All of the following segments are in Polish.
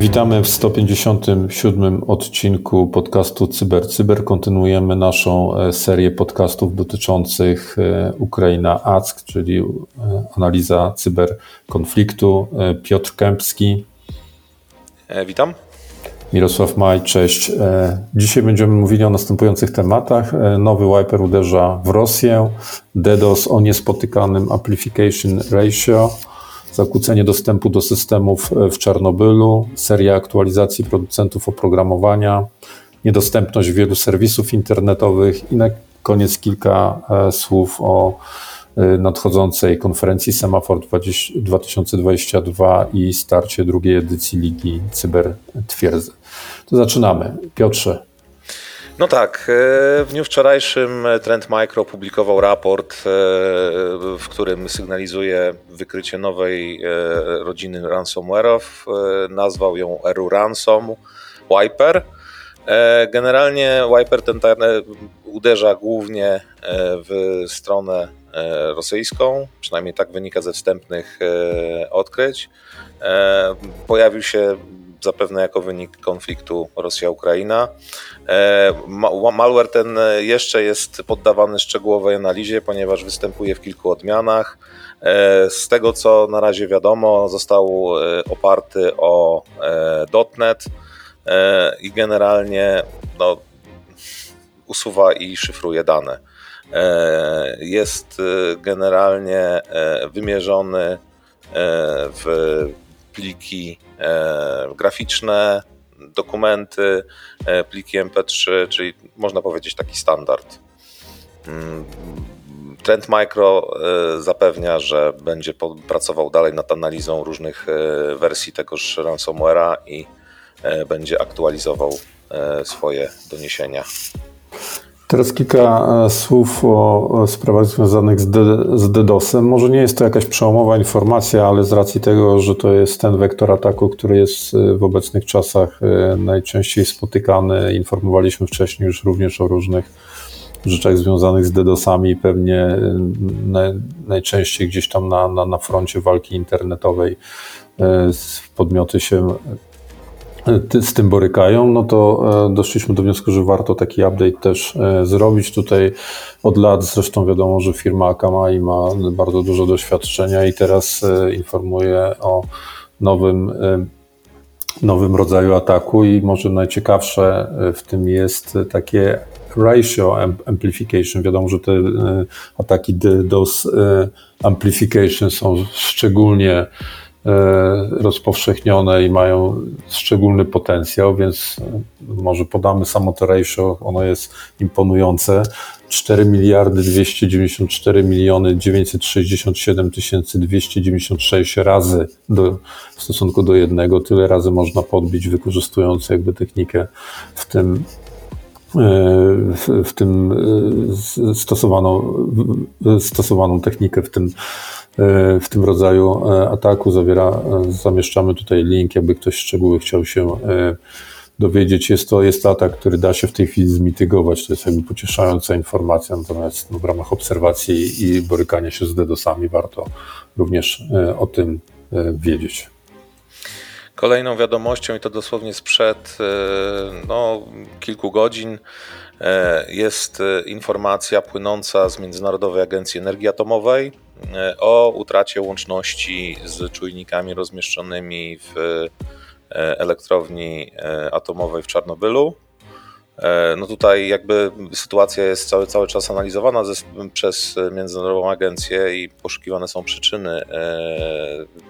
Witamy w 157 odcinku podcastu Cyber Cyber. Kontynuujemy naszą e, serię podcastów dotyczących e, Ukraina ACK, czyli e, analiza cyberkonfliktu. Piotr Kępski. Witam. Mirosław Maj, cześć. Dzisiaj będziemy mówili o następujących tematach. Nowy Wiper uderza w Rosję, DDoS o niespotykanym amplification ratio, zakłócenie dostępu do systemów e, w Czarnobylu, seria aktualizacji producentów oprogramowania, niedostępność wielu serwisów internetowych. I na koniec kilka e, słów o e, nadchodzącej konferencji Semafor 2022 i starcie drugiej edycji Ligi Cyber Twierdzy. To zaczynamy. Piotrze, no tak, e, w dniu wczorajszym Trend Micro publikował raport, e, w którym sygnalizuje wykrycie nowej rodziny ransomware'ów. Nazwał ją Eru Ransom Wiper. Generalnie Wiper ten uderza głównie w stronę rosyjską, przynajmniej tak wynika ze wstępnych odkryć. Pojawił się zapewne jako wynik konfliktu Rosja-Ukraina. E, malware ten jeszcze jest poddawany szczegółowej analizie, ponieważ występuje w kilku odmianach. E, z tego co na razie wiadomo, został e, oparty o .NET i generalnie no, usuwa i szyfruje dane. Jest generalnie wymierzony w pliki e, graficzne, dokumenty, e, pliki MP3, czyli można powiedzieć taki standard. Mm, Trend Micro e, zapewnia, że będzie pracował dalej nad analizą różnych wersji tegoż ransomware'a i będzie aktualizował swoje doniesienia. Teraz kilka e, słów o sprawach związanych z, z DDoS-em. Może nie jest to jakaś przełomowa informacja, ale z racji tego, że to jest ten wektor ataku, który jest e, w obecnych czasach e, najczęściej spotykany, informowaliśmy wcześniej już również o różnych rzeczach związanych z DDoS-ami, pewnie najczęściej gdzieś tam na, na, na froncie walki internetowej podmioty się z tym borykają, no to e, doszliśmy do wniosku, że warto taki update też e, zrobić. Tutaj od lat zresztą wiadomo, że firma Akamai ma bardzo dużo doświadczenia i teraz e, informuje o nowym, nowym rodzaju ataku i może najciekawsze w tym jest takie ratio amplification. Wiadomo, że te ataki DDoS amplification są szczególnie E, rozpowszechnione i mają szczególny potencjał, więc e, może podamy samo to ratio, ono jest imponujące. 4 miliardy 294 miliony 967 tysięcy 296 razy do, w stosunku do jednego. Tyle razy można podbić, wykorzystując jakby technikę w tym, e, w tym stosowaną, stosowaną technikę w tym w tym rodzaju e, ataku. Zawiera, e, zamieszczamy tutaj link, jakby ktoś szczegóły chciał się e, dowiedzieć. Jest to, jest to atak, który da się w tej chwili zmitygować. To jest jakby pocieszająca informacja, natomiast no, w ramach obserwacji i borykania się z DDoSami warto również o tym wiedzieć. Kolejną wiadomością, i to dosłownie sprzed no, kilku godzin, jest informacja płynąca z Międzynarodowej Agencji Energii Atomowej, E, o utracie łączności z czujnikami rozmieszczonymi w e, elektrowni e, atomowej w Czarnobylu. No tutaj jakby sytuacja jest cały, cały czas analizowana ze, przez Międzynarodową Agencję i poszukiwane są przyczyny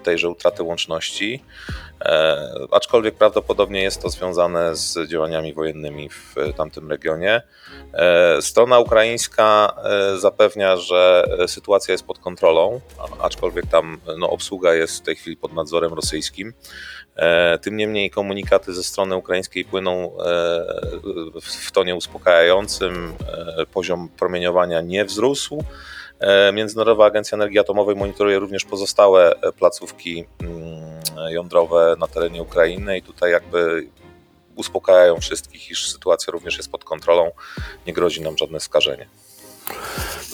tejże utraty łączności. Aczkolwiek prawdopodobnie jest to związane z działaniami wojennymi w tamtym regionie. E, strona ukraińska e, zapewnia, że sytuacja jest pod kontrolą, aczkolwiek tam no, obsługa jest w tej chwili pod nadzorem rosyjskim. E, tym niemniej komunikaty ze strony ukraińskiej płyną w tonie uspokajającym. Poziom promieniowania nie wzrósł. Międzynarodowa Agencja Energii Atomowej monitoruje również pozostałe placówki mm, jądrowe na terenie Ukrainy i tutaj jakby uspokajają wszystkich, iż sytuacja również jest pod kontrolą, nie grozi nam żadne skażenie.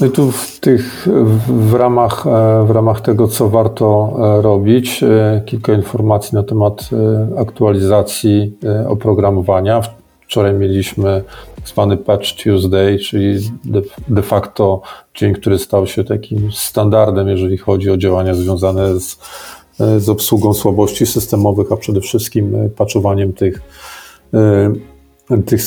No tu w, tych, w, ramach, w ramach tego, co warto robić, kilka informacji na temat aktualizacji oprogramowania. Wczoraj mieliśmy zwany Patch Tuesday, czyli de, de, facto dzień, który stał się takim standardem, jeżeli chodzi o działania związane z, z obsługą słabości systemowych, a przede wszystkim patchowaniem tych, tych,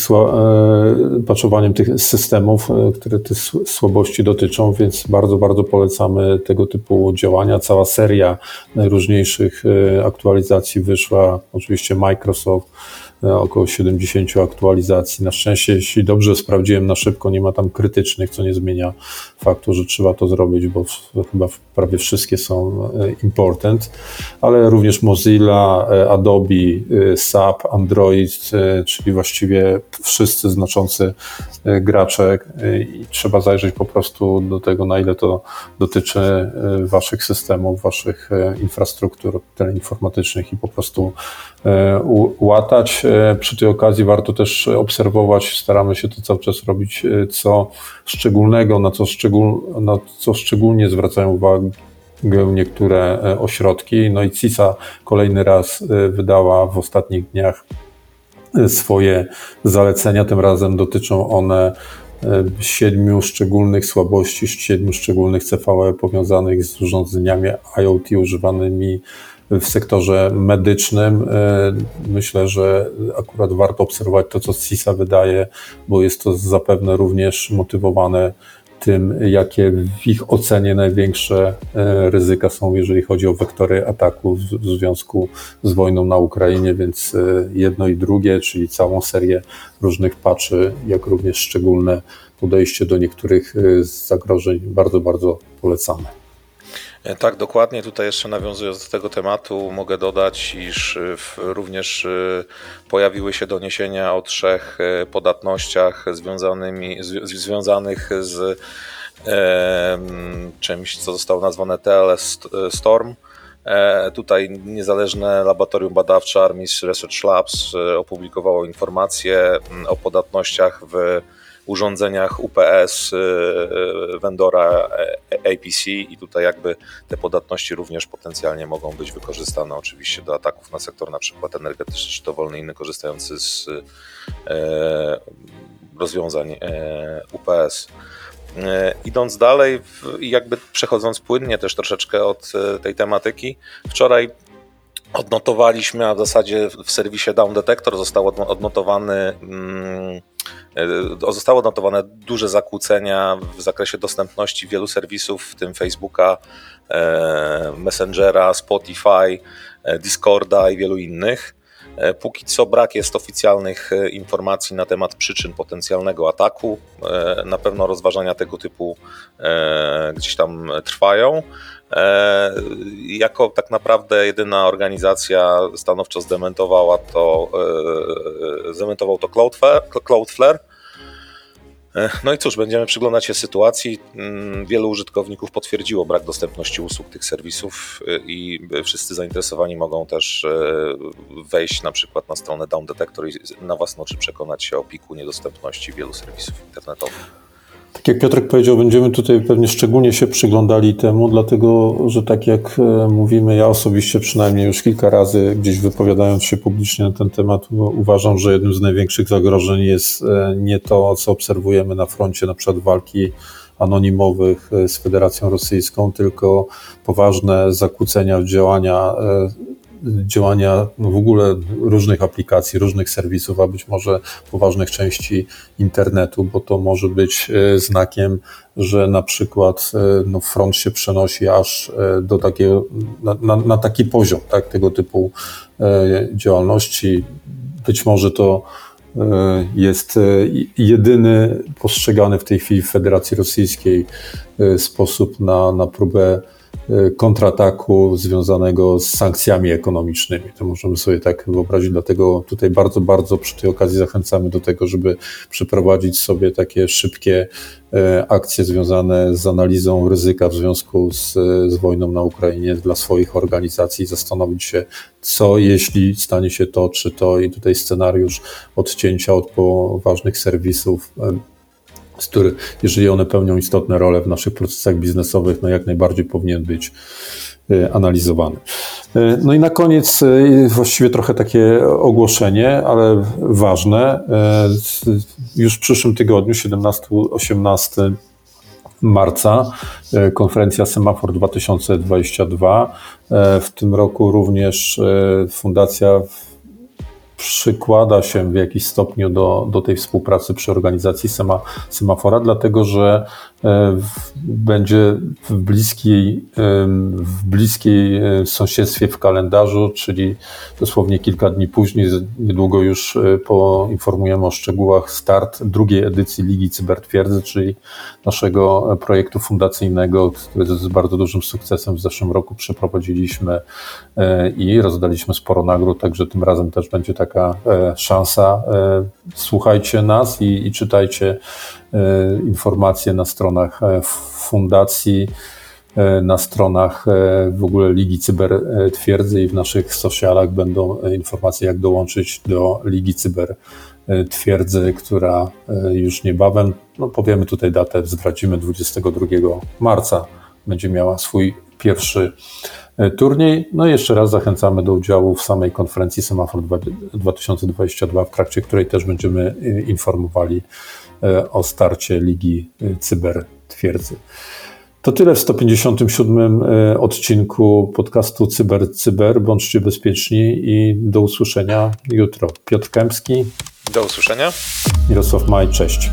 patchowaniem tych systemów, które te słabości dotyczą, więc bardzo, bardzo polecamy tego typu działania. Cała seria najróżniejszych aktualizacji wyszła, oczywiście Microsoft, E, około 70 aktualizacji. Na szczęście, jeśli dobrze sprawdziłem na szybko, nie ma tam krytycznych, co nie zmienia faktu, że trzeba to zrobić, bo chyba prawie wszystkie są e, important, ale również Mozilla, e, Adobe, SAP, Android, czyli właściwie wszyscy znaczący gracze i trzeba zajrzeć po prostu do tego, na ile to dotyczy waszych systemów, waszych infrastruktur teleinformatycznych i po prostu łatać E, przy tej okazji warto też obserwować, staramy się to cały czas robić, e, co szczególnego, na co, szczegól, na co szczególnie zwracają uwagę niektóre e, ośrodki. No i CISA kolejny raz wydała w ostatnich dniach swoje zalecenia. Tym razem dotyczą one siedmiu szczególnych słabości, siedmiu szczególnych CVE powiązanych z urządzeniami IoT używanymi w sektorze medycznym. E, myślę, że akurat warto obserwować to, co CISA wydaje, bo jest to zapewne również motywowane tym, jakie w ich ocenie największe e, ryzyka są, jeżeli chodzi o wektory ataku w, związku z wojną na Ukrainie, więc e, jedno i drugie, czyli całą serię różnych patchy, jak również szczególne podejście do niektórych zagrożeń bardzo, bardzo polecamy. E, tak, dokładnie. Tutaj jeszcze nawiązując do tego tematu, mogę dodać, iż e, również e, pojawiły się doniesienia o trzech podatnościach związanymi, związanych z czymś, co zostało nazwane TLS Storm. Tutaj niezależne laboratorium badawcze Armis Research Labs opublikowało informacje o podatnościach w urządzeniach UPS y, y, vendora e, APC i tutaj jakby te podatności również potencjalnie mogą być wykorzystane oczywiście do ataków na sektor na przykład energetyczny czy dowolny inny korzystający z e, rozwiązań e, UPS. Idąc dalej, jakby przechodząc płynnie też troszeczkę od tej tematyki, wczoraj odnotowaliśmy, a w zasadzie w serwisie Down Detector został odnotowany mm, E, zostało odnotowane duże zakłócenia w zakresie dostępności wielu serwisów, w tym Facebooka, e, Messengera, Spotify, e, Discorda i wielu innych. Póki co brak jest oficjalnych informacji na temat przyczyn potencjalnego ataku. Na pewno rozważania tego typu gdzieś tam trwają. Jako tak naprawdę jedyna organizacja stanowczo zdementowała to, zdementował to Cloudflare, Cloudflare E, no i cóż, będziemy przyglądać się sytuacji. Mm, wielu użytkowników potwierdziło brak dostępności usług tych serwisów e, i wszyscy zainteresowani mogą też e, wejść na przykład na stronę Down Detector i na własne oczy przekonać się o piku niedostępności wielu serwisów internetowych. Tak jak Piotrek powiedział, będziemy tutaj pewnie szczególnie się przyglądali temu, dlatego że tak jak e, mówimy, ja osobiście przynajmniej już kilka razy gdzieś wypowiadając się publicznie na ten temat, uważam, że jednym z największych zagrożeń jest e, nie to, co obserwujemy na froncie na przykład walki anonimowych e, z Federacją Rosyjską, tylko poważne zakłócenia w działania działania w ogóle różnych aplikacji, różnych serwisów, a być może poważnych części internetu, bo to może być e, znakiem, że na przykład e, no, front się przenosi aż e, do takiego, na, na, na taki poziom tak, tego typu działalności. Być może to jest jedyny postrzegany w tej chwili w Federacji Rosyjskiej sposób na, na próbę kontrataku związanego z sankcjami ekonomicznymi. To możemy sobie tak wyobrazić, dlatego tutaj bardzo, bardzo przy tej okazji zachęcamy do tego, żeby przeprowadzić sobie takie szybkie e, akcje związane z analizą ryzyka w związku z, z wojną na Ukrainie dla swoich organizacji, zastanowić się, co jeśli stanie się to czy to i tutaj scenariusz odcięcia od poważnych serwisów z których, jeżeli one pełnią istotne role w naszych procesach biznesowych, no jak najbardziej powinien być y, analizowany. Y, No i na koniec y, właściwie trochę takie ogłoszenie, ale ważne. Już w przyszłym tygodniu, 17-18 marca, konferencja Semafor 2022. Y, W tym roku również Fundacja przykłada się w jakiś stopniu do, do tej współpracy przy organizacji Sema, Semafora, dlatego że e, w, będzie w bliskiej, w bliskiej e, sąsiedztwie w kalendarzu, czyli dosłownie kilka dni później, niedługo już e, poinformujemy o szczegółach start drugiej edycji Ligi Cybertwierdzy, czyli naszego projektu fundacyjnego, który z bardzo dużym sukcesem w zeszłym roku przeprowadziliśmy i rozdaliśmy sporo nagród, także tym razem też będzie taka e, szansa. E, Słuchajcie nas i, i czytajcie e, informacje na stronach fundacji, na stronach w ogóle Ligi Cyber Twierdzy i w naszych socialach będą informacje, jak dołączyć do Ligi Cyber Twierdzy, która już niebawem, no powiemy tutaj datę, zdradzimy 22 marca, będzie miała swój pierwszy turniej. No i jeszcze raz zachęcamy do udziału w samej konferencji Semafor 2022, w trakcie której też będziemy e, informowali e, o starcie Ligi e, Cyber Twierdzy. To tyle w 157 e, odcinku podcastu Cyber Cyber. Bądźcie bezpieczni i do usłyszenia jutro. Piotr Kępski, Do usłyszenia. Mirosław Maj, cześć.